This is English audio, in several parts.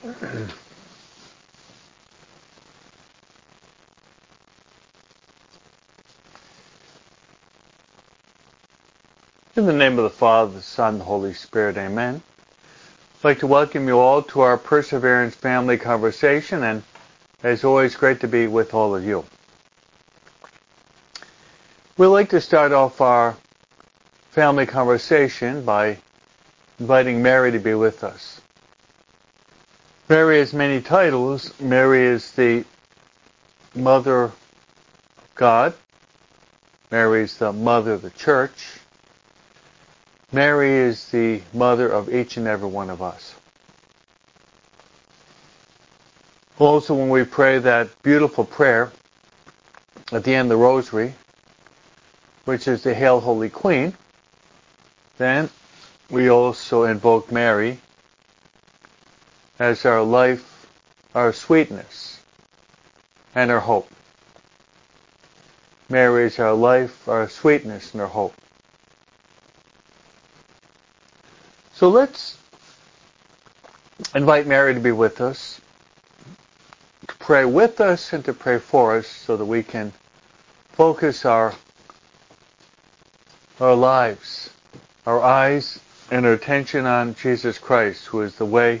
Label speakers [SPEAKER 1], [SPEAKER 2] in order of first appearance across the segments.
[SPEAKER 1] In the name of the Father, the Son, the Holy Spirit, amen. I'd like to welcome you all to our Perseverance Family Conversation, and as always, great to be with all of you. We'd like to start off our family conversation by inviting Mary to be with us. Mary has many titles. Mary is the Mother of God. Mary is the Mother of the Church. Mary is the Mother of each and every one of us. Also, when we pray that beautiful prayer at the end of the Rosary, which is the Hail Holy Queen, then we also invoke Mary as our life, our sweetness, and our hope. Mary is our life, our sweetness, and our hope. So let's invite Mary to be with us, to pray with us and to pray for us so that we can focus our our lives, our eyes, and our attention on Jesus Christ, who is the way,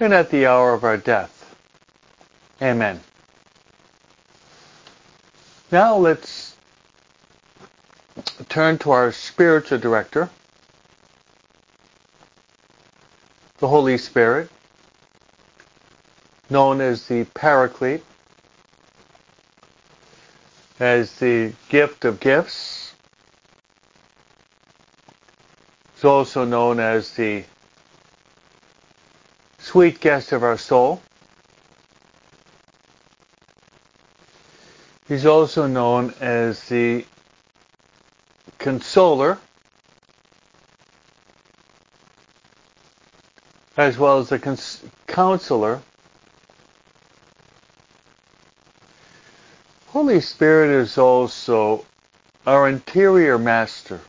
[SPEAKER 1] and at the hour of our death. Amen. Now let's turn to our spiritual director, the Holy Spirit, known as the Paraclete, as the gift of gifts, It's also known as the sweet guest of our soul. He's also known as the consoler, as well as the cons- counselor. Holy Spirit is also our interior master.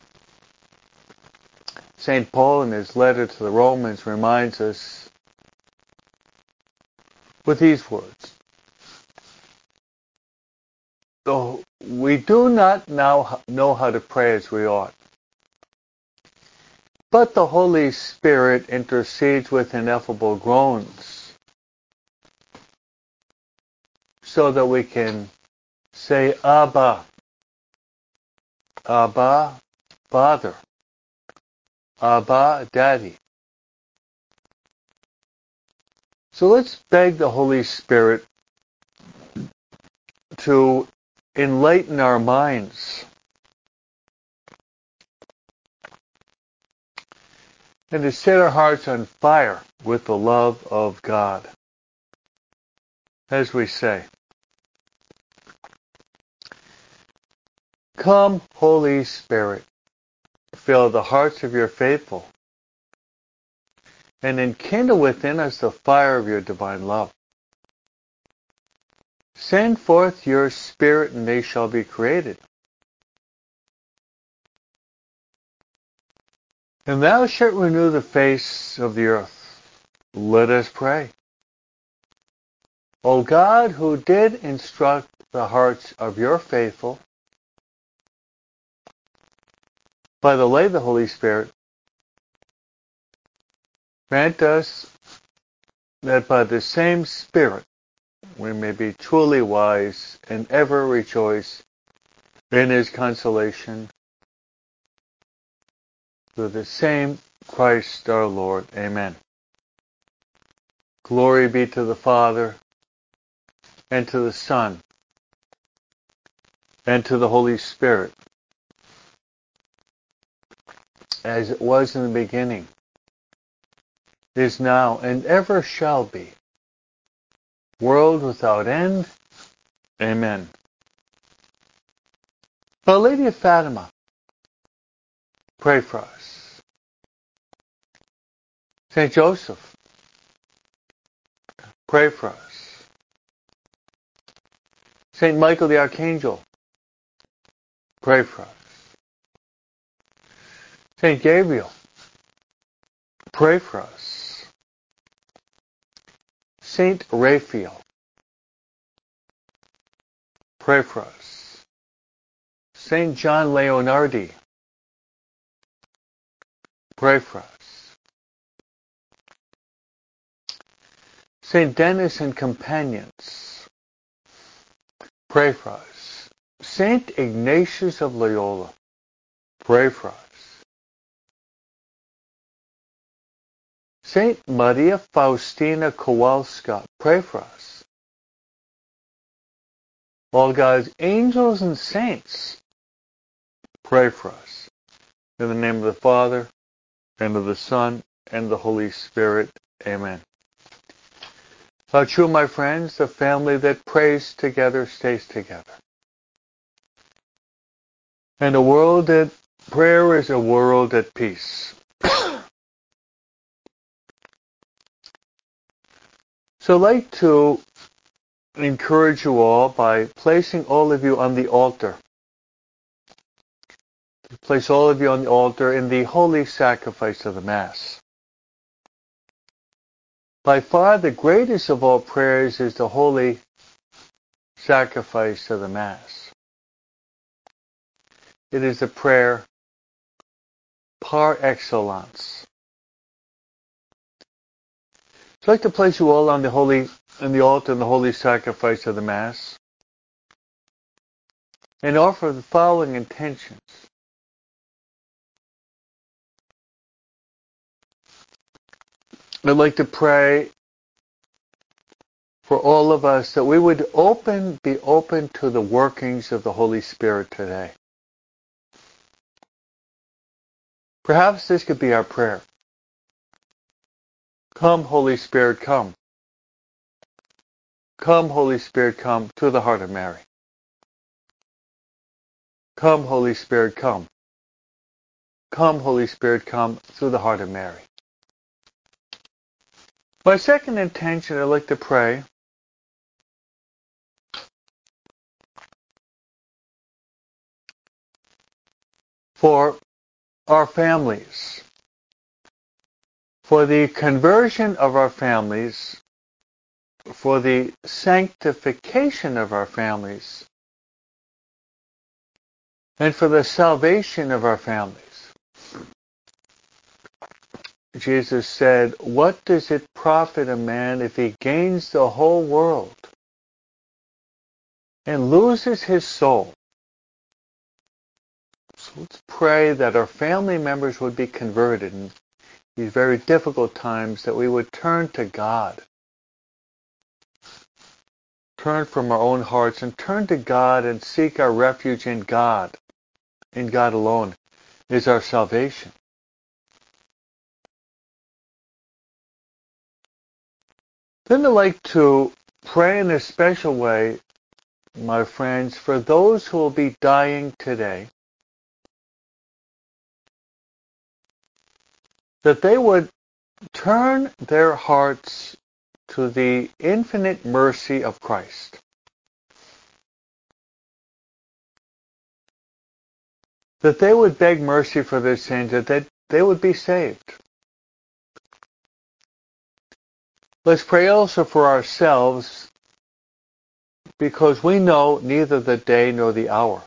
[SPEAKER 1] St. Paul in his letter to the Romans reminds us with these words. Though we do not now know how to pray as we ought, but the Holy Spirit intercedes with ineffable groans so that we can say, Abba, Abba, Father. Abba, Daddy. So let's beg the Holy Spirit to enlighten our minds and to set our hearts on fire with the love of God. As we say, Come, Holy Spirit, fill the hearts of your faithful, and enkindle within us the fire of your divine love. Send forth your Spirit, and they shall be created. And thou shalt renew the face of the earth. Let us pray. O God, who did instruct the hearts of your faithful by the light of the Holy Spirit, grant us that by the same Spirit we may be truly wise and ever rejoice in His consolation through the same Christ our Lord. Amen. Glory be to the Father and to the Son and to the Holy Spirit as it was in the beginning, is now, and ever shall be. World without end. Amen. Our Lady of Fatima, pray for us. Saint Joseph, pray for us. Saint Michael the Archangel, pray for us. Saint Gabriel, pray for us. Saint Raphael, pray for us. Saint John Leonardi, pray for us. Saint Denis and companions, pray for us. Saint Ignatius of Loyola, pray for us. Saint Maria Faustina Kowalska, pray for us. All God's angels and saints, pray for us. In the name of the Father, and of the Son, and the Holy Spirit. Amen. How true, my friends, the family that prays together stays together. And a world that prayer is a world at peace. So I'd like to encourage you all by placing all of you on the altar. Place all of you on the altar in the holy sacrifice of the Mass. By far the greatest of all prayers is the holy sacrifice of the Mass. It is a prayer par excellence. I'd like to place you all on the holy, on the altar and the holy sacrifice of the Mass and offer the following intentions. I'd like to pray for all of us that we would open, be open to the workings of the Holy Spirit today. Perhaps this could be our prayer. Come, Holy Spirit, come. Come, Holy Spirit, come to the heart of Mary. Come, Holy Spirit, come. Come, Holy Spirit, come through the heart of Mary. My second intention, I'd like to pray for our families for the conversion of our families, for the sanctification of our families, and for the salvation of our families. Jesus said, What does it profit a man if he gains the whole world and loses his soul? So let's pray that our family members would be converted and these very difficult times that we would turn to God. Turn from our own hearts and turn to God and seek our refuge in God. In God alone is our salvation. Then I'd like to pray in a special way, my friends, for those who will be dying today that they would turn their hearts to the infinite mercy of Christ. That they would beg mercy for their sins, that they, would be saved. Let's pray also for ourselves because we know neither the day nor the hour.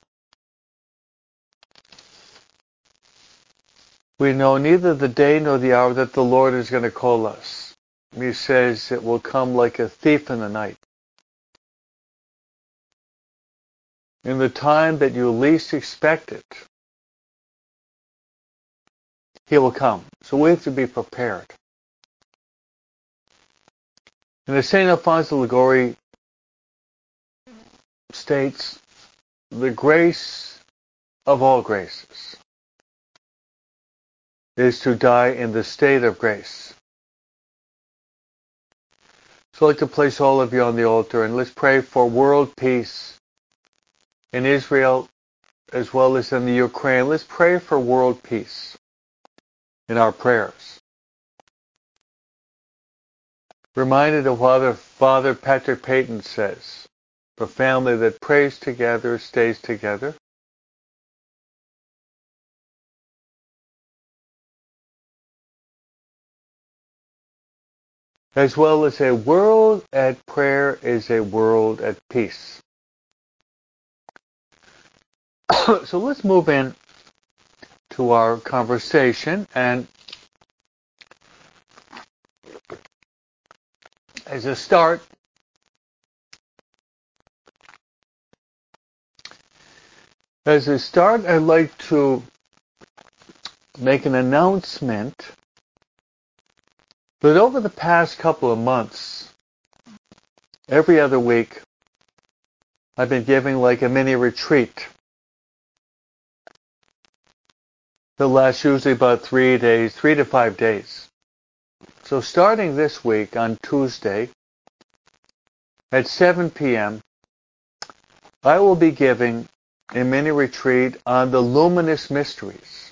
[SPEAKER 1] We know neither the day nor the hour that the Lord is going to call us. He says it will come like a thief in the night. In the time that you least expect it, He will come. So we have to be prepared. And the St. Alphonse Liguori states, the grace of all graces is to die in the state of grace. So I'd like to place all of you on the altar and let's pray for world peace in Israel as well as in the Ukraine. Let's pray for world peace in our prayers. Reminded of what Father Patrick Peyton says, the family that prays together stays together. As well as a world at prayer is a world at peace. so let's move in to our conversation and as a start as a start I'd like to make an announcement that over the past couple of months every other week I've been giving like a mini retreat that lasts usually about three days, three to five days. So starting this week on Tuesday at 7 p.m., I will be giving a mini retreat on the luminous mysteries.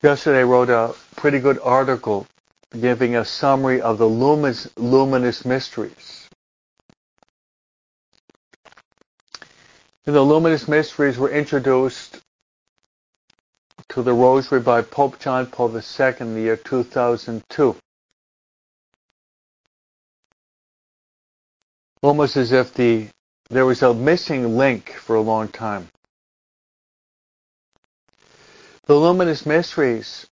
[SPEAKER 1] Yesterday wrote a pretty good article giving a summary of the luminous, luminous mysteries. the luminous mysteries were introduced to the rosary by Pope John Paul II in the year 2002. Almost as if the there was a missing link for a long time. The luminous mysteries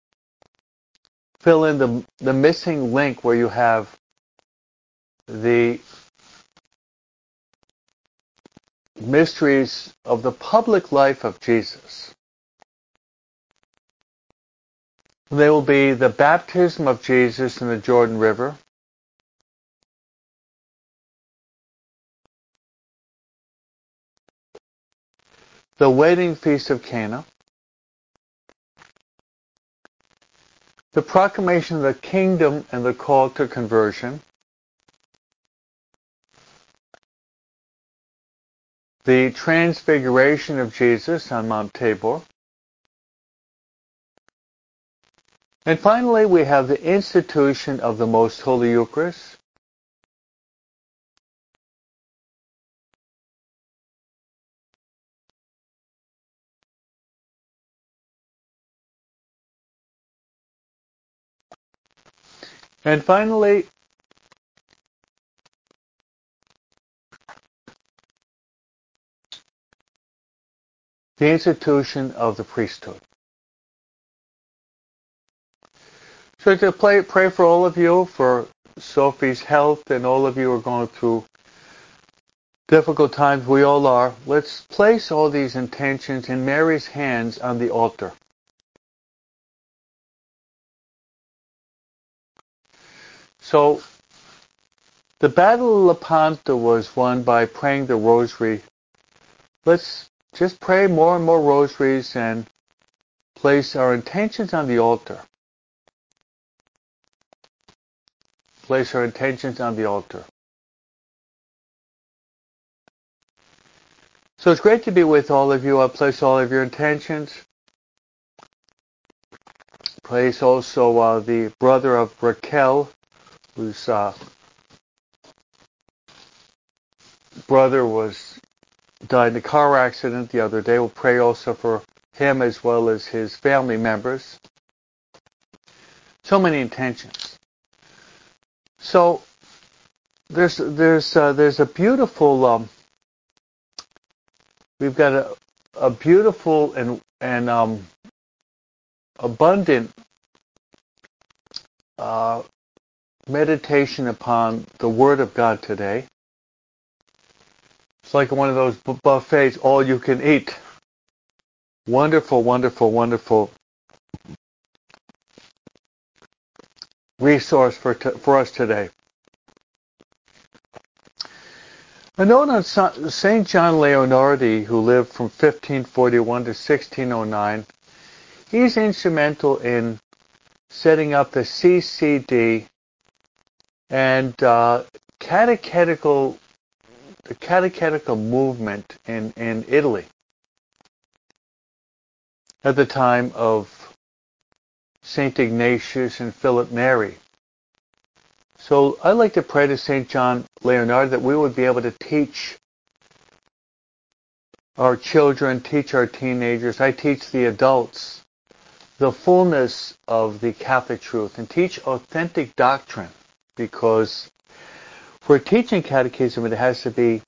[SPEAKER 1] fill in the, the missing link where you have the mysteries of the public life of Jesus. They will be the baptism of Jesus in the Jordan River, the wedding feast of Cana, the proclamation of the kingdom and the call to conversion, the transfiguration of Jesus on Mount Tabor. And finally, we have the institution of the Most Holy Eucharist. And finally, the institution of the priesthood. So to play, pray for all of you, for Sophie's health, and all of you are going through difficult times. We all are. Let's place all these intentions in Mary's hands on the altar. So, the Battle of Lepanto was won by praying the Rosary. Let's just pray more and more rosaries and place our intentions on the altar. Place our intentions on the altar. So it's great to be with all of you. I place all of your intentions. Place also uh, the brother of Raquel, whose uh, brother was died in a car accident the other day. We'll pray also for him as well as his family members. So many intentions. So there's there's uh, there's a beautiful um, we've got a a beautiful and and um, abundant uh, meditation upon the Word of God today. It's like one of those buffets, all you can eat. Wonderful, wonderful, wonderful resource for, t- for us today. A note on St. John Leonardi, who lived from 1541 to 1609, he's instrumental in setting up the CCD and uh, catechetical the catechetical movement in, in Italy at the time of St. Ignatius and Philip Neri. So I'd like to pray to St. John Leonard that we would be able to teach our children, teach our teenagers, I teach the adults the fullness of the Catholic truth and teach authentic doctrine because for teaching catechism it has to be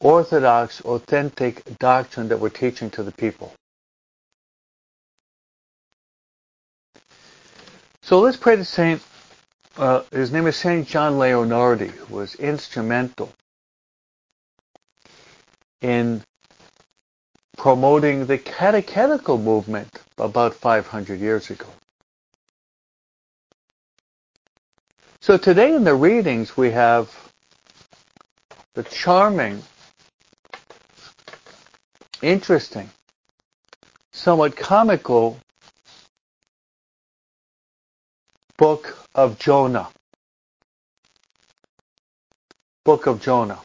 [SPEAKER 1] orthodox, authentic doctrine that we're teaching to the people. So let's pray to Saint, uh, his name is Saint John Leonardi, who was instrumental in promoting the catechetical movement about 500 years ago. So today in the readings we have the charming, interesting, somewhat comical book of Jonah. Book of Jonah.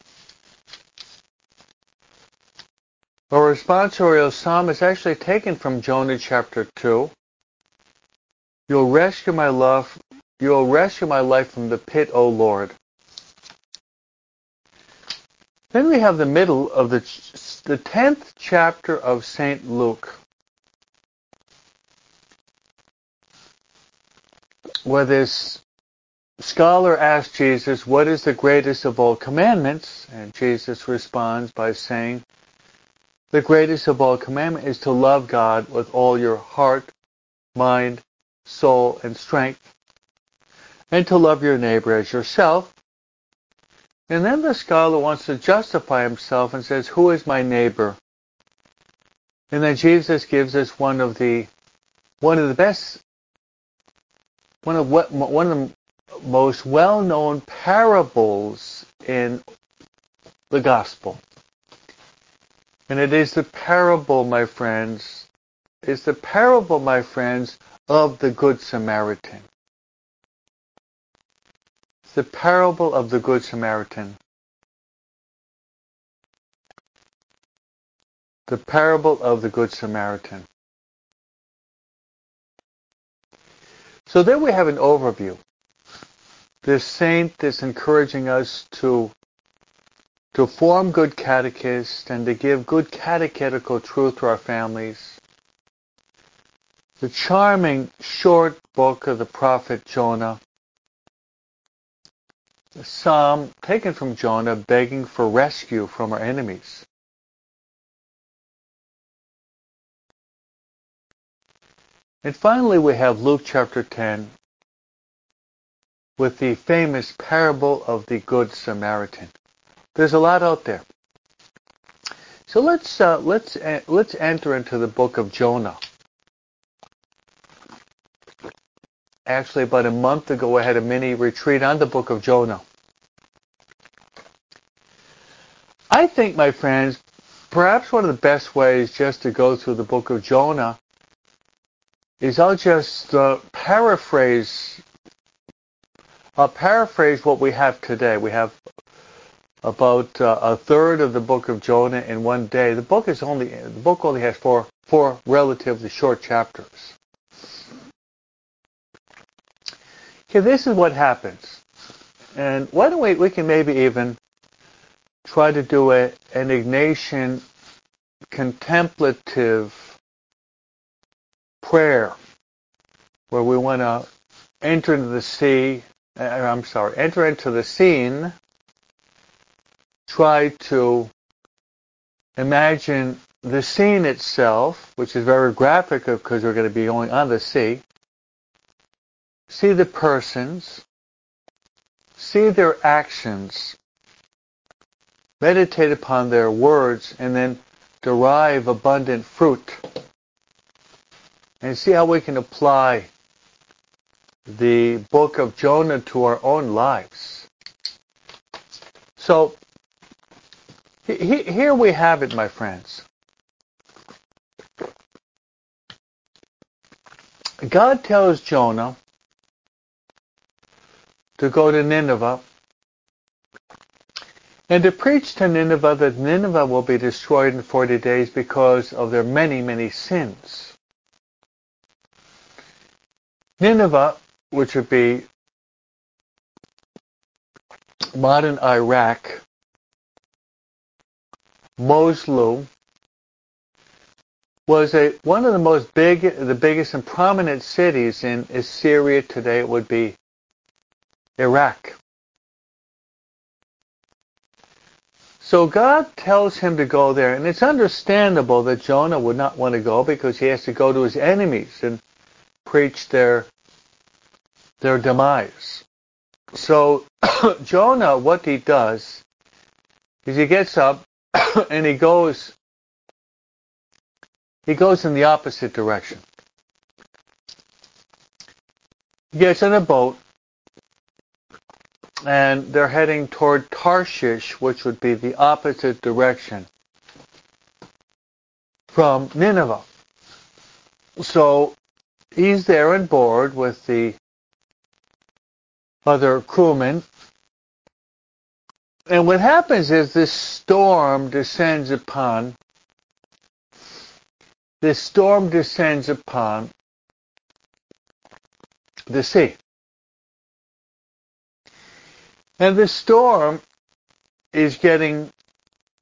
[SPEAKER 1] Our responsorial psalm is actually taken from Jonah chapter 2. You'll rescue my love, you'll rescue my life from the pit, O Lord. Then we have the middle of the the 10th chapter of St. Luke. Where this scholar asks Jesus, what is the greatest of all commandments? And Jesus responds by saying, the greatest of all commandments is to love God with all your heart, mind, soul, and strength, and to love your neighbor as yourself. And then the scholar wants to justify himself and says, Who is my neighbor? And then Jesus gives us one of the one of the best one of what one of the most well-known parables in the gospel. And it is the parable, my friends, is the parable, my friends, of the Good Samaritan. The parable of the Good Samaritan. The parable of the Good Samaritan. So there we have an overview. This saint is encouraging us to to form good catechists and to give good catechetical truth to our families. The charming short book of the prophet Jonah. Psalm taken from Jonah begging for rescue from our enemies. And finally we have Luke chapter 10 with the famous parable of the Good Samaritan. There's a lot out there. So let's uh, let's uh, let's enter into the book of Jonah. Actually, about a month ago, I had a mini retreat on the book of Jonah. I think, my friends, perhaps one of the best ways just to go through the book of Jonah is I'll just uh, paraphrase. I'll paraphrase what we have today. We have about uh, a third of the book of Jonah in one day. The book is only the book only has four four relatively short chapters. Okay, this is what happens, and why don't we we can maybe even try to do a, an Ignatian contemplative prayer where we want to enter into the sea. Uh, I'm sorry, enter into the scene try to imagine the scene itself, which is very graphic because we're going to be going on the sea, see the persons, see their actions, meditate upon their words, and then derive abundant fruit. And see how we can apply the book of Jonah to our own lives. So here we have it, my friends. God tells Jonah to go to Nineveh and to preach to Nineveh that Nineveh will be destroyed in 40 days because of their many, many sins. Nineveh, which would be modern Iraq, Mosul, was a one of the most big, the biggest and prominent cities in Assyria today. It would be Iraq. So God tells him to go there, and it's understandable that Jonah would not want to go because he has to go to his enemies and preach their their demise. So Jonah, what he does is he gets up and he goes he goes in the opposite direction. He gets in a boat and they're heading toward Tarshish, which would be the opposite direction from Nineveh. So he's there on board with the other crewmen. And what happens is this storm descends upon this storm descends upon the sea. And the storm is getting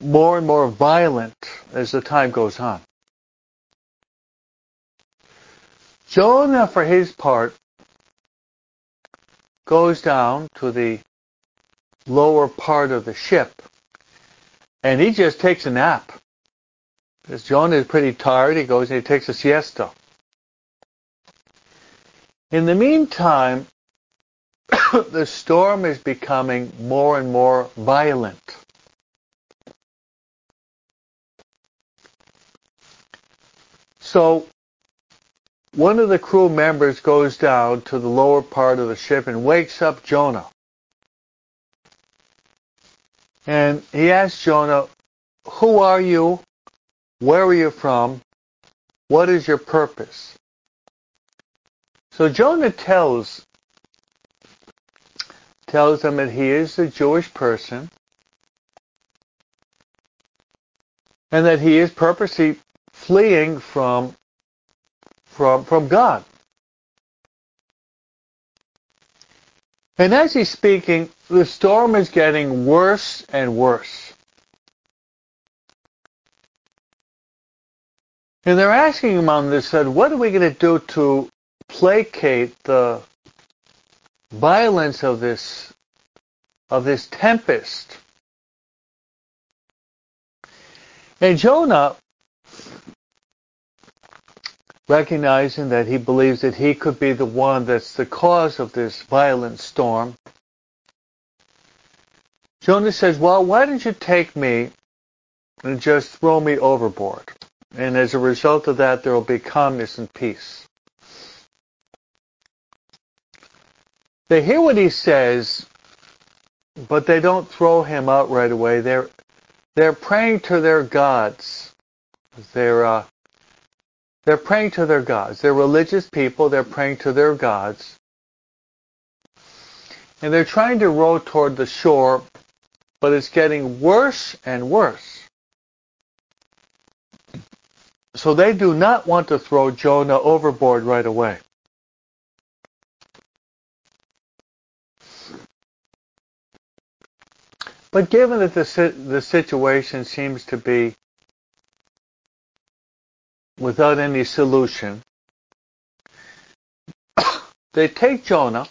[SPEAKER 1] more and more violent as the time goes on. Jonah, for his part, goes down to the lower part of the ship and he just takes a nap. Because Jonah is pretty tired, he goes and he takes a siesta. In the meantime, the storm is becoming more and more violent. So one of the crew members goes down to the lower part of the ship and wakes up Jonah. And he asks Jonah, who are you? Where are you from? What is your purpose? So Jonah tells tells them that he is a Jewish person and that he is purposely fleeing from from from God. And as he's speaking, the storm is getting worse and worse. And they're asking him on this, said, what are we going to do to placate the violence of this of this tempest. And Jonah, recognizing that he believes that he could be the one that's the cause of this violent storm, Jonah says, well, why don't you take me and just throw me overboard? And as a result of that, there will be calmness and peace. They hear what he says, but they don't throw him out right away. They're they're praying to their gods. They're uh, they're praying to their gods. They're religious people. They're praying to their gods, and they're trying to row toward the shore, but it's getting worse and worse. So they do not want to throw Jonah overboard right away. But given that the, the situation seems to be without any solution, they take Jonah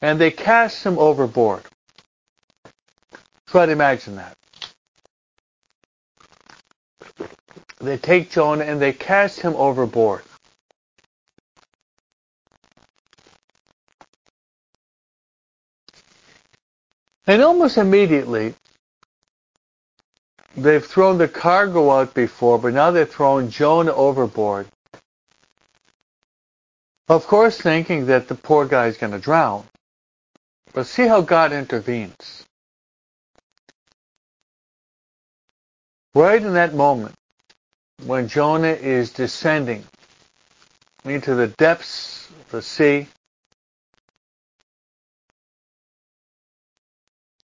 [SPEAKER 1] and they cast him overboard. Try to imagine that. They take Jonah and they cast him overboard. And almost immediately, they've thrown the cargo out before, but now they've thrown Jonah overboard. Of course, thinking that the poor guy is going to drown. But see how God intervenes. Right in that moment, when Jonah is descending into the depths of the sea.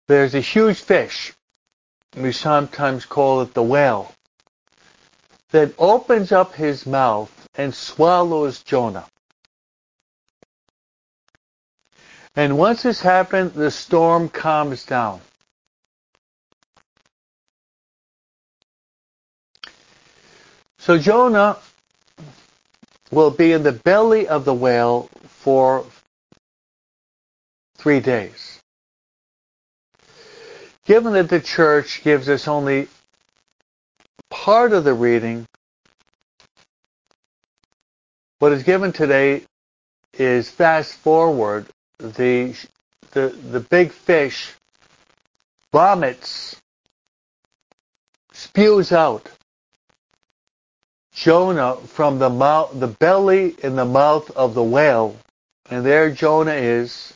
[SPEAKER 1] There's a huge fish. We sometimes call it the whale that opens up his mouth and swallows Jonah. And once this happened, the storm calms down. So Jonah will be in the belly of the whale for three days. Given that the church gives us only part of the reading, what is given today is fast forward. The, the, the big fish vomits, spews out Jonah from the mouth, the belly in the mouth of the whale. And there Jonah is.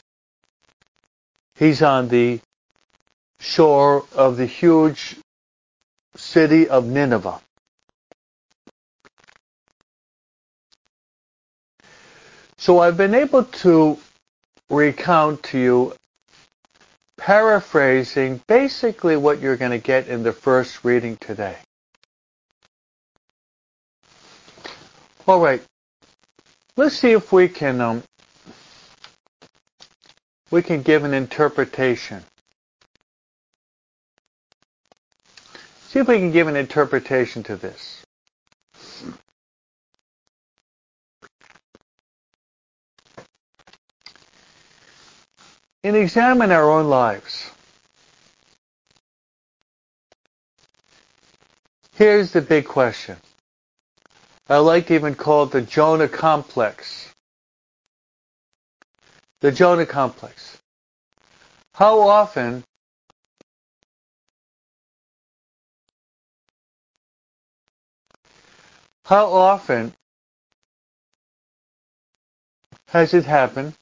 [SPEAKER 1] He's on the shore of the huge city of Nineveh. So I've been able to recount to you, paraphrasing basically what you're going to get in the first reading today. All right. Let's see if we can um, we can give an interpretation. See if we can give an interpretation to this. And examine our own lives. Here's the big question. I like to even call it the Jonah complex. The Jonah complex. How often how often has it happened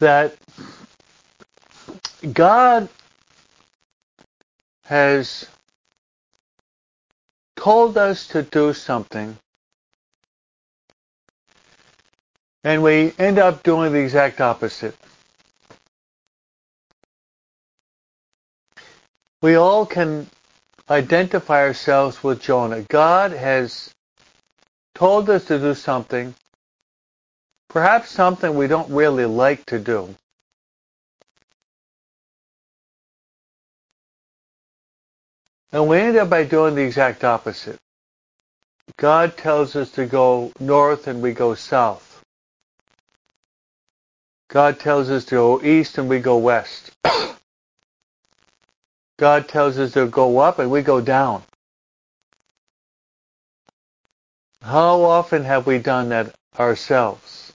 [SPEAKER 1] that God has told us to do something and we end up doing the exact opposite. We all can identify ourselves with Jonah. God has told us to do something, perhaps something we don't really like to do. And we end up by doing the exact opposite. God tells us to go north and we go south. God tells us to go east and we go west. God tells us to go up and we go down. How often have we done that ourselves?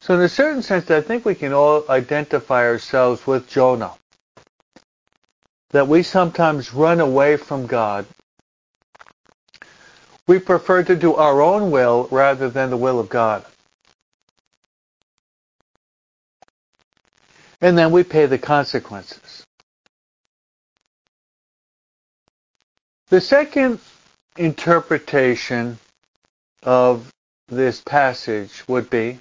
[SPEAKER 1] So in a certain sense, I think we can all identify ourselves with Jonah. That we sometimes run away from God. We prefer to do our own will rather than the will of God. And then we pay the consequences. The second interpretation of this passage would be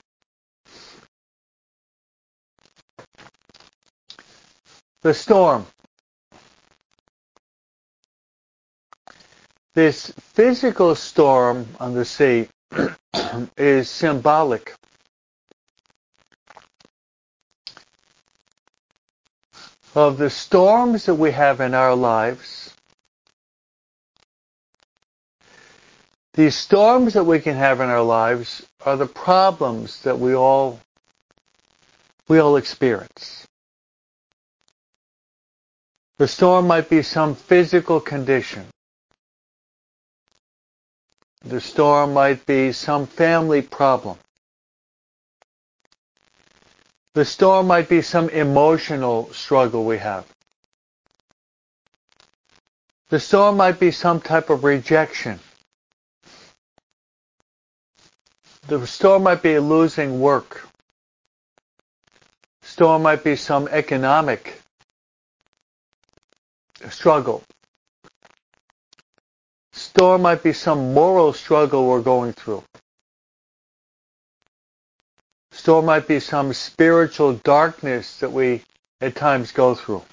[SPEAKER 1] the storm. This physical storm on the sea is symbolic of the storms that we have in our lives. These storms that we can have in our lives are the problems that we all we all experience. The storm might be some physical condition. The storm might be some family problem. The storm might be some emotional struggle we have. The storm might be some type of rejection. The storm might be losing work. Storm might be some economic struggle. Storm might be some moral struggle we're going through. Storm might be some spiritual darkness that we at times go through.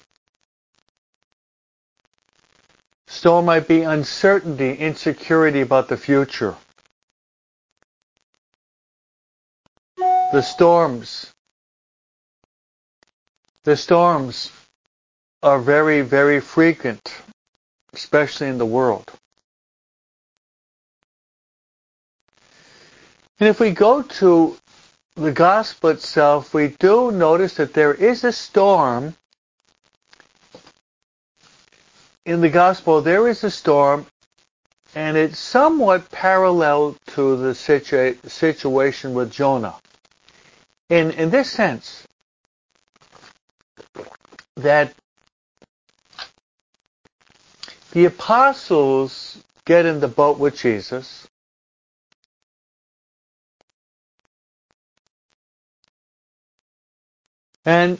[SPEAKER 1] Storm might be uncertainty, insecurity about the future. The storms. The storms are very, very frequent, especially in the world. And if we go to the gospel itself, we do notice that there is a storm. In the gospel, there is a storm, and it's somewhat parallel to the situa- situation with Jonah. In, in this sense, that the apostles get in the boat with Jesus. And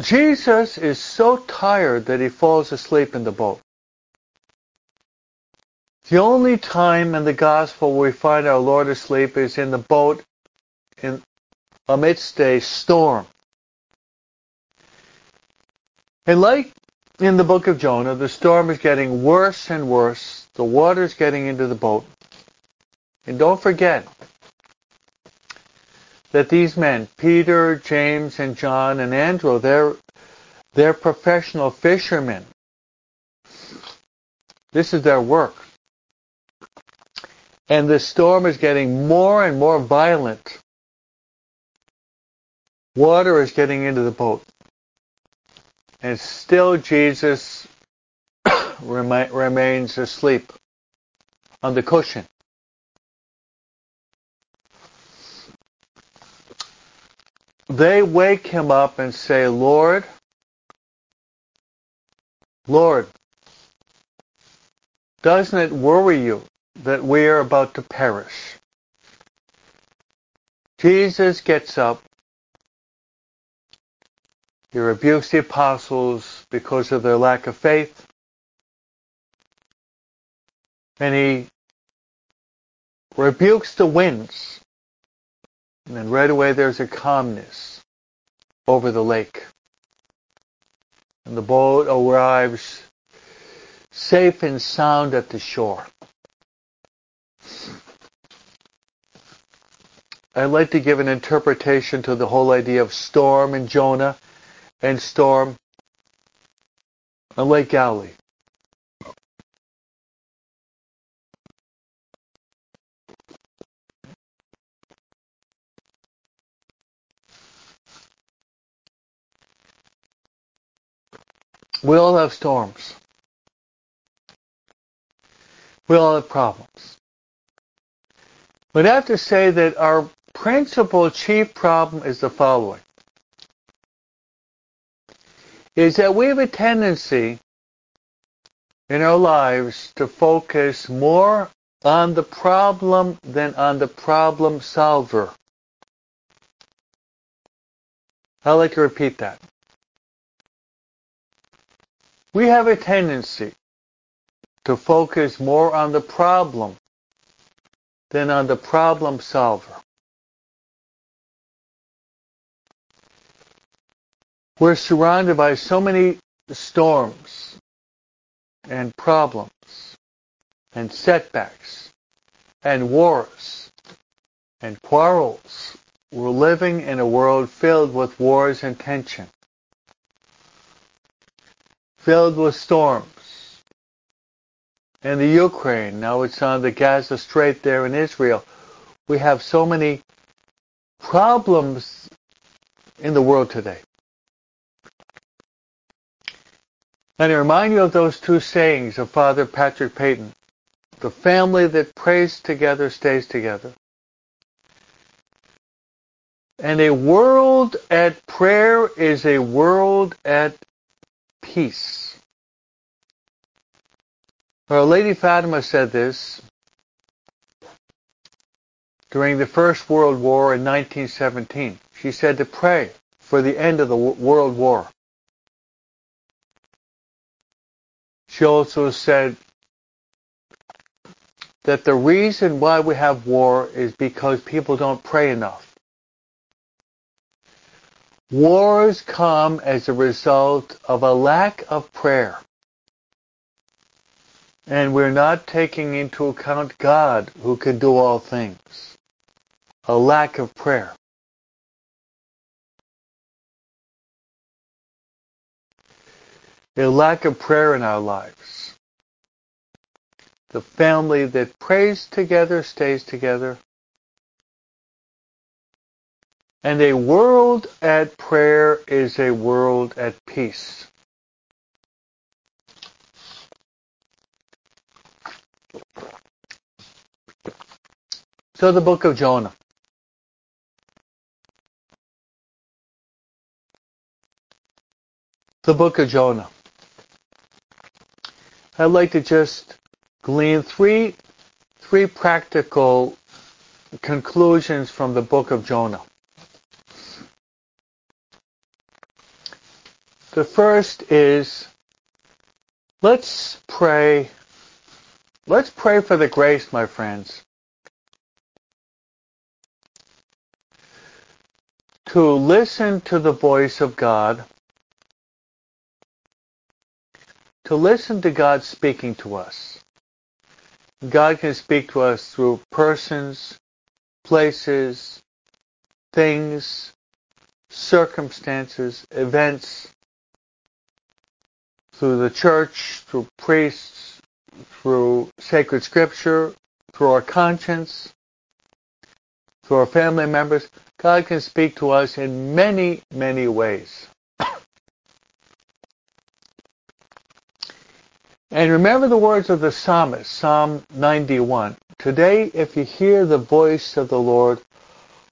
[SPEAKER 1] Jesus is so tired that he falls asleep in the boat. The only time in the gospel we find our Lord asleep is in the boat in amidst a storm. And like in the book of Jonah, the storm is getting worse and worse. The water is getting into the boat. And don't forget that these men, Peter, James, and John, and Andrew, they're, they're professional fishermen. This is their work. And the storm is getting more and more violent. Water is getting into the boat. And still Jesus remains asleep on the cushion. They wake him up and say, Lord, Lord, doesn't it worry you that we are about to perish? Jesus gets up he rebukes the apostles because of their lack of faith. And he rebukes the winds. And then right away there's a calmness over the lake. And the boat arrives safe and sound at the shore. I'd like to give an interpretation to the whole idea of storm and Jonah and storm on Lake Galilee. We all have storms. We all have problems. But I have to say that our principal chief problem is the following is that we have a tendency in our lives to focus more on the problem than on the problem solver. I'd like to repeat that. We have a tendency to focus more on the problem than on the problem solver. We're surrounded by so many storms and problems and setbacks and wars and quarrels. We're living in a world filled with wars and tension, filled with storms. In the Ukraine, now it's on the Gaza Strait there in Israel. We have so many problems in the world today. And I remind you of those two sayings of Father Patrick Peyton. The family that prays together stays together. And a world at prayer is a world at peace. Our Lady Fatima said this during the First World War in 1917. She said to pray for the end of the World War. She also said that the reason why we have war is because people don't pray enough. Wars come as a result of a lack of prayer. And we're not taking into account God who can do all things. A lack of prayer. A lack of prayer in our lives. The family that prays together stays together. And a world at prayer is a world at peace. So the book of Jonah. The book of Jonah. I'd like to just glean three, three practical conclusions from the book of Jonah. The first is let's pray. Let's pray for the grace, my friends, to listen to the voice of God, to listen to God speaking to us. God can speak to us through persons, places, things, circumstances, events, through the church, through priests, through sacred scripture, through our conscience, through our family members. God can speak to us in many, many ways. and remember the words of the psalmist, Psalm 91. Today, if you hear the voice of the Lord,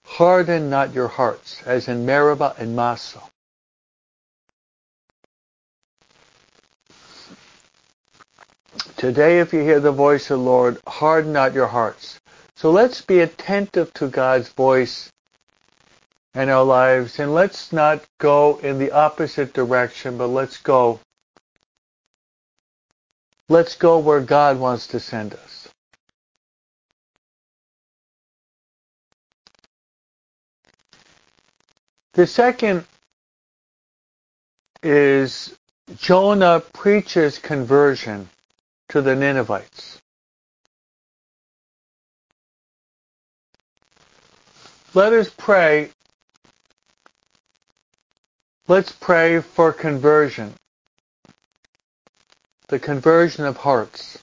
[SPEAKER 1] harden not your hearts, as in Meribah and Massah. Today, if you hear the voice of the Lord, harden not your hearts. So let's be attentive to God's voice in our lives, and let's not go in the opposite direction, but let's go. Let's go where God wants to send us. The second is Jonah preaches conversion to the Ninevites. Let us pray. Let's pray for conversion. The conversion of hearts.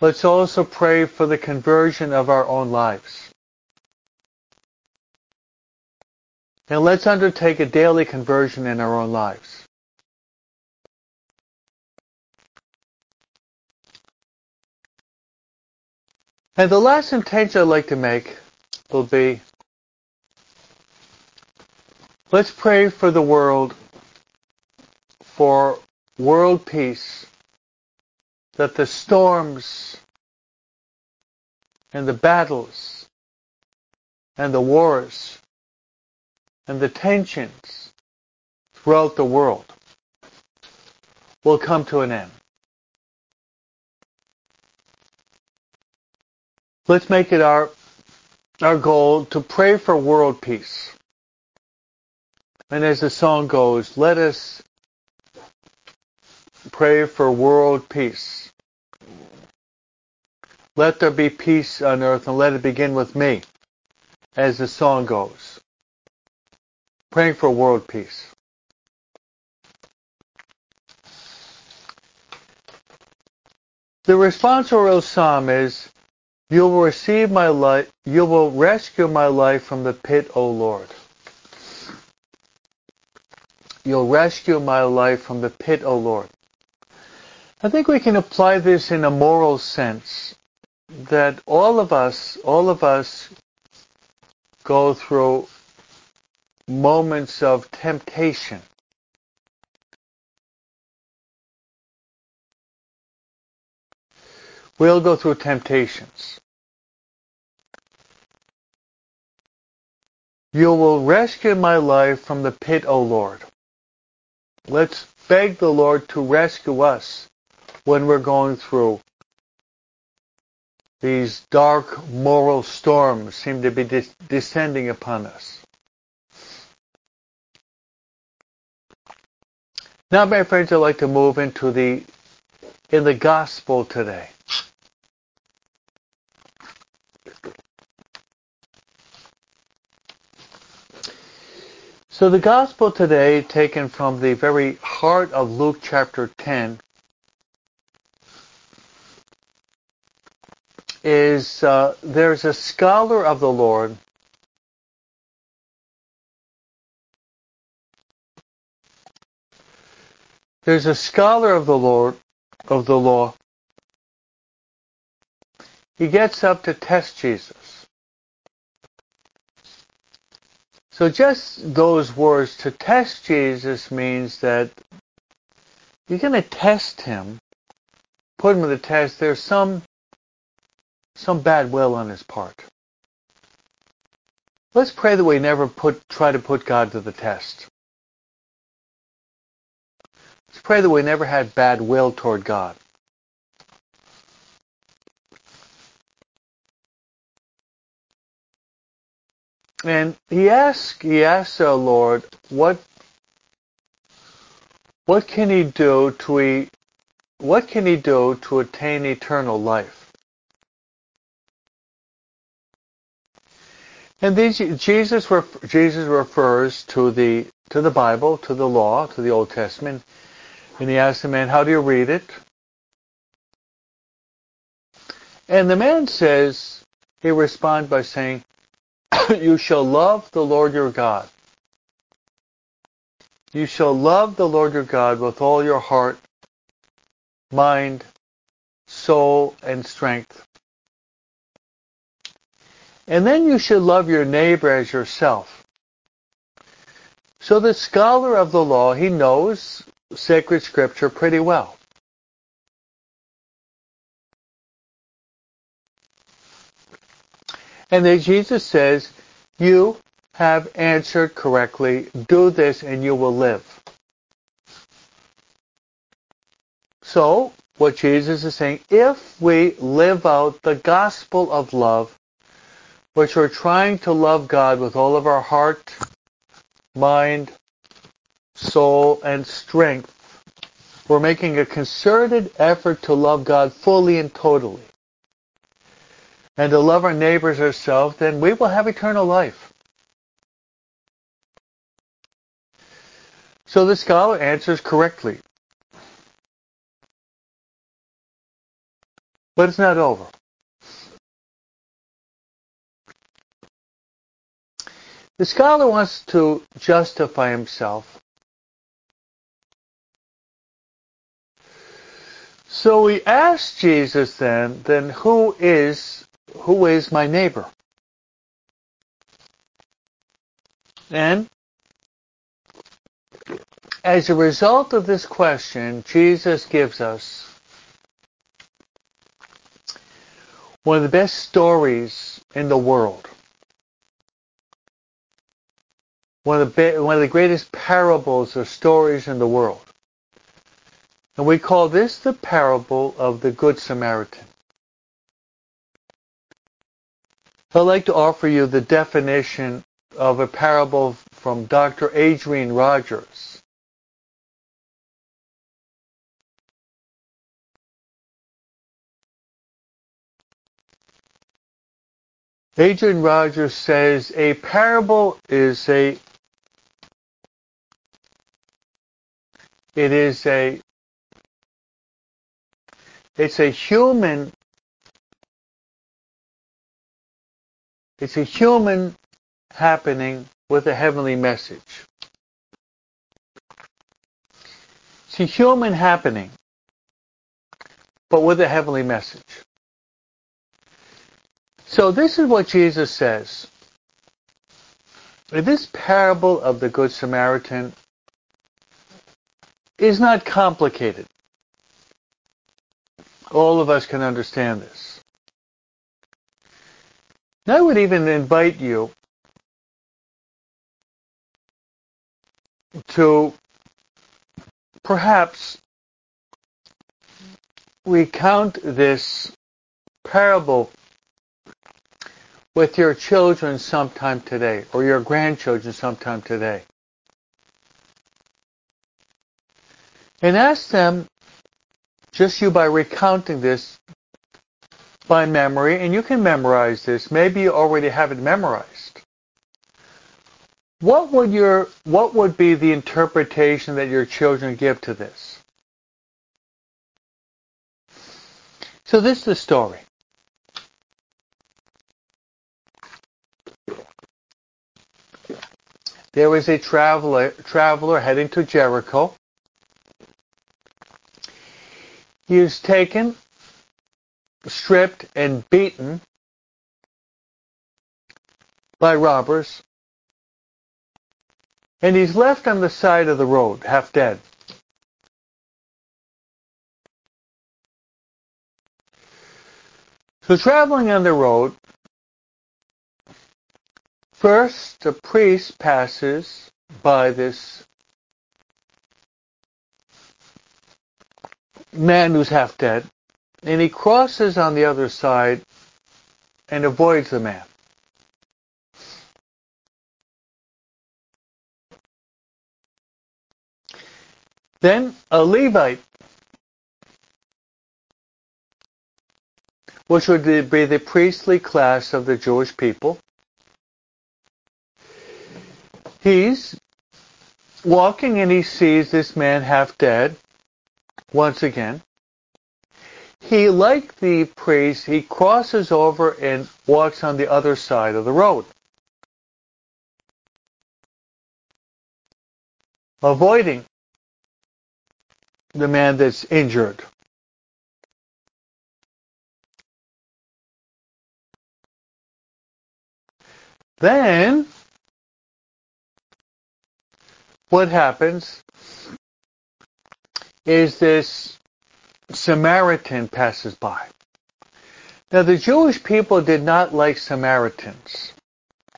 [SPEAKER 1] Let's also pray for the conversion of our own lives. And let's undertake a daily conversion in our own lives. And the last intention I'd like to make will be let's pray for the world, for world peace, that the storms and the battles and the wars and the tensions throughout the world will come to an end. Let's make it our our goal to pray for world peace. And as the song goes, let us pray for world peace. Let there be peace on earth and let it begin with me, as the song goes. Praying for world peace. The responsorial psalm is, you will receive my life, you will rescue my life from the pit, O Lord. You'll rescue my life from the pit, O Lord. I think we can apply this in a moral sense that all of us, all of us go through moments of temptation. We'll go through temptations. You will rescue my life from the pit, O Lord. Let's beg the Lord to rescue us when we're going through these dark moral storms seem to be de- descending upon us. Now, my friends, I'd like to move into the in the gospel today. So the gospel today, taken from the very heart of Luke chapter 10, is uh, there's a scholar of the Lord there's a scholar of the Lord of the law. He gets up to test Jesus so just those words to test Jesus means that you're going to test him put him to the test there's some some bad will on his part. Let's pray that we never put try to put God to the test. Let's pray that we never had bad will toward God. And he asks, he asks our Lord, what, what can he do to, what can he do to attain eternal life? And these, Jesus, Jesus refers to the to the Bible, to the law, to the Old Testament, and he asks the man, "How do you read it?" And the man says, he responds by saying, "You shall love the Lord your God. You shall love the Lord your God with all your heart, mind, soul, and strength." And then you should love your neighbor as yourself. So the scholar of the law, he knows sacred scripture pretty well. And then Jesus says, you have answered correctly. Do this and you will live. So, what Jesus is saying, if we live out the gospel of love, which we're trying to love God with all of our heart, mind, soul, and strength. We're making a concerted effort to love God fully and totally. And to love our neighbors ourselves, then we will have eternal life. So the scholar answers correctly. But it's not over. The scholar wants to justify himself. So we ask Jesus then, then who is who is my neighbor? And as a result of this question, Jesus gives us one of the best stories in the world. one of the one of the greatest parables or stories in the world. And we call this the parable of the Good Samaritan. I'd like to offer you the definition of a parable from Dr. Adrian Rogers. Adrian Rogers says a parable is a It is a it's a human it's a human happening with a heavenly message. It's a human happening, but with a heavenly message. So this is what Jesus says. This parable of the Good Samaritan, is not complicated. All of us can understand this. I would even invite you to perhaps recount this parable with your children sometime today or your grandchildren sometime today. And ask them, just you by recounting this by memory, and you can memorize this. Maybe you already have it memorized. What would your what would be the interpretation that your children give to this? So this is the story. There was a traveler traveler heading to Jericho. He is taken, stripped, and beaten by robbers and he's left on the side of the road, half dead. So traveling on the road, first a priest passes by this man who's half dead, and he crosses on the other side and avoids the man. Then a Levite, which would be the priestly class of the Jewish people, he's walking and he sees this man half dead once again. He, like the priest, he crosses over and walks on the other side of the road. Avoiding the man that's injured. Then, what happens is this Samaritan passes by. Now, the Jewish people did not like Samaritans.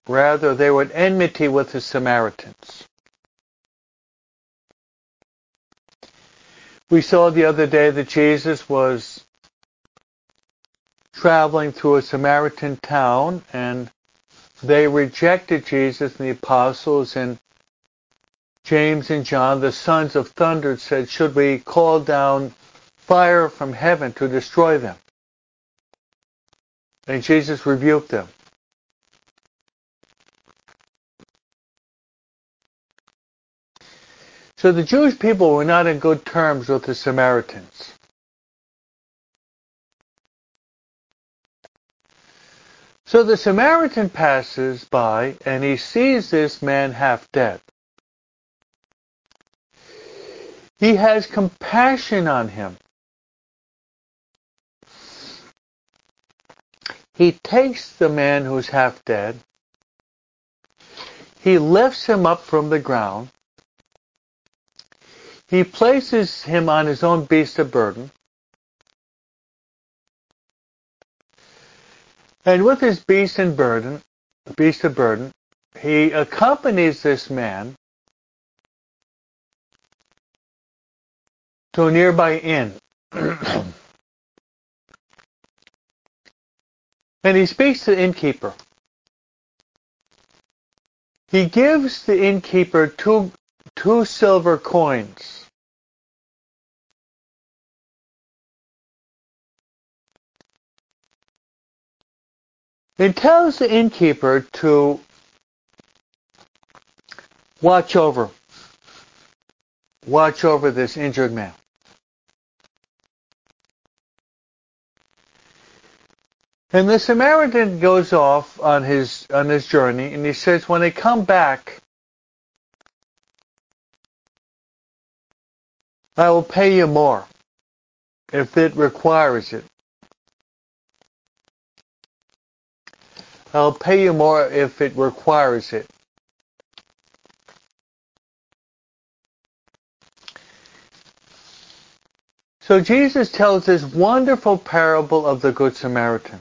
[SPEAKER 1] Rather, they were at enmity with the Samaritans. We saw the other day that Jesus was traveling through a Samaritan town and they rejected Jesus and the apostles and James and John, the sons of thunder, said, should we call down fire from heaven to destroy them? And Jesus rebuked them. So the Jewish people were not in good terms with the Samaritans. So the Samaritan passes by and he sees this man half dead. He has compassion on him. He takes the man who's half dead. He lifts him up from the ground he places him on his own beast of burden. And with his beast and burden, beast of burden, he accompanies this man to a nearby inn. and he speaks to the innkeeper. He gives the innkeeper two, two silver coins. It tells the innkeeper to watch over, watch over this injured man. And the Samaritan goes off on his on his journey, and he says, when they come back, I will pay you more if it requires it. I'll pay you more if it requires it. So Jesus tells this wonderful parable of the Good Samaritan.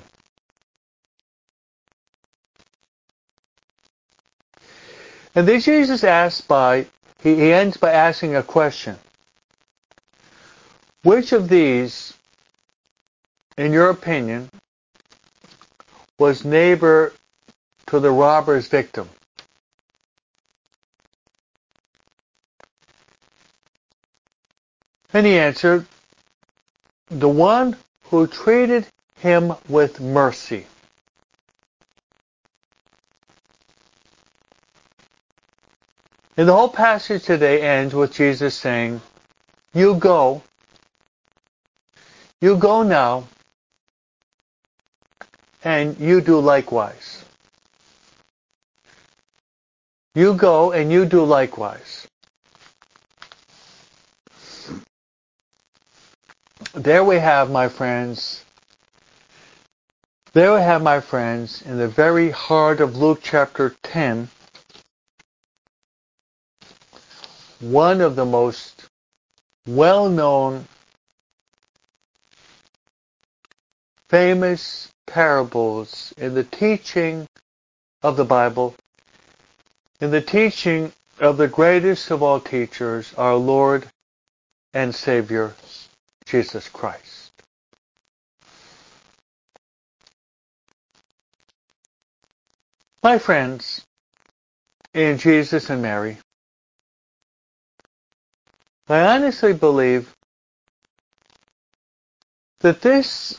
[SPEAKER 1] And then Jesus asks by, he, ends by asking a question. Which of these, in your opinion, was neighbor to the robber's victim? And he answered, the one who treated him with mercy. And the whole passage today ends with Jesus saying, You go, you go now, and you do likewise. You go and you do likewise. There we have, my friends, there we have, my friends, in the very heart of Luke chapter 10, one of the most well-known, famous parables in the teaching of the Bible, in the teaching of the greatest of all teachers, our Lord and Savior, Jesus Christ. My friends, in Jesus and Mary, I honestly believe that this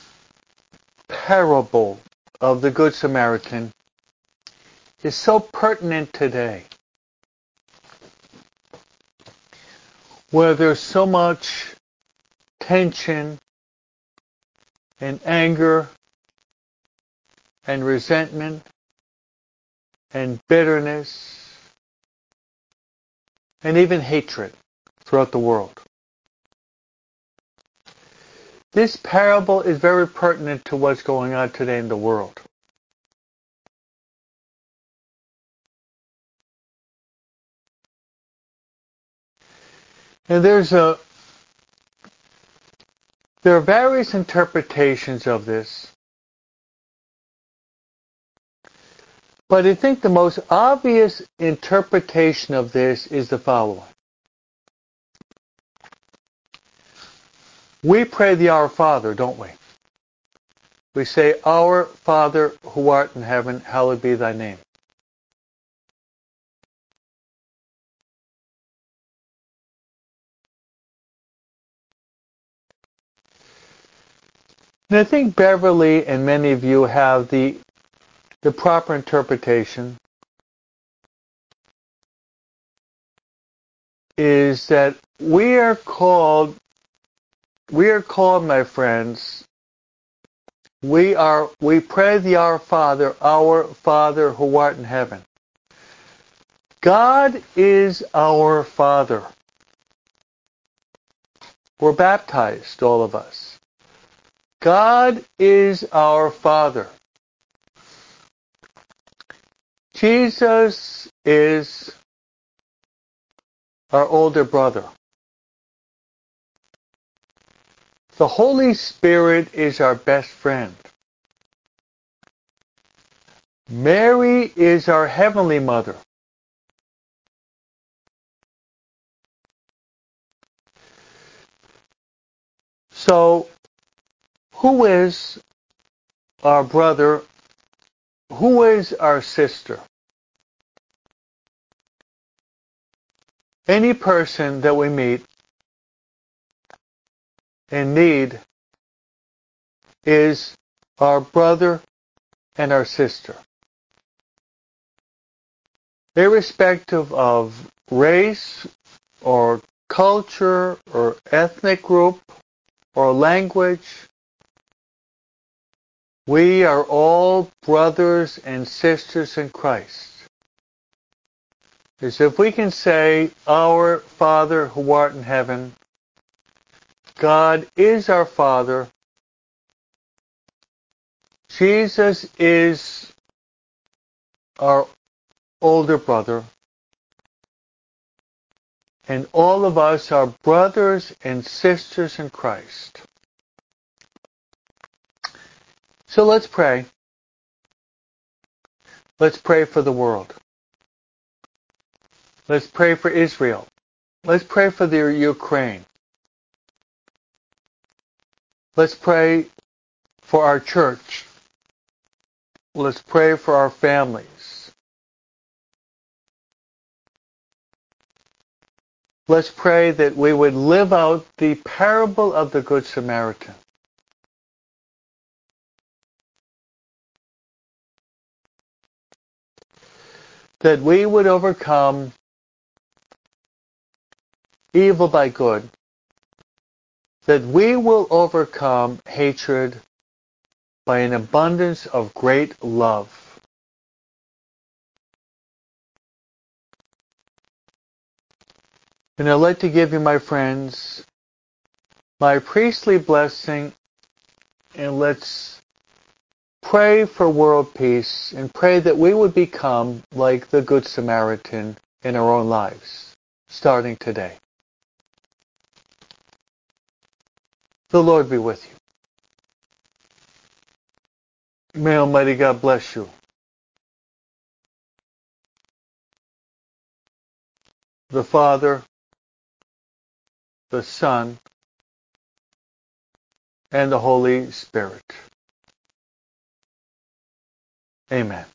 [SPEAKER 1] parable of the Good Samaritan is so pertinent today, where there's so much tension and anger and resentment and bitterness and even hatred throughout the world. This parable is very pertinent to what's going on today in the world. And there's a there are various interpretations of this. But I think the most obvious interpretation of this is the following. We pray the Our Father, don't we? We say, Our Father who art in heaven, hallowed be thy name. And I think Beverly and many of you have the the proper interpretation is that we are called we are called my friends we are we pray the our father our father who art in heaven. God is our father. We're baptized all of us. God is our father. Jesus is our older brother. The Holy Spirit is our best friend. Mary is our heavenly mother. So, who is our brother who is our sister? Any person that we meet in need is our brother and our sister. Irrespective of race or culture or ethnic group or language we are all brothers and sisters in Christ. Is if we can say, Our Father who art in heaven, God is our Father, Jesus is our older brother, and all of us are brothers and sisters in Christ. So let's pray. Let's pray for the world. Let's pray for Israel. Let's pray for the Ukraine. Let's pray for our church. Let's pray for our families. Let's pray that we would live out the parable of the Good Samaritan. That we would overcome evil by good. That we will overcome hatred by an abundance of great love. And I'd like to give you, my friends, my priestly blessing, and let's pray for world peace and pray that we would become like the Good Samaritan in our own lives, starting today. The Lord be with you. May Almighty God bless you. The Father, the Son, and the Holy Spirit. Amen.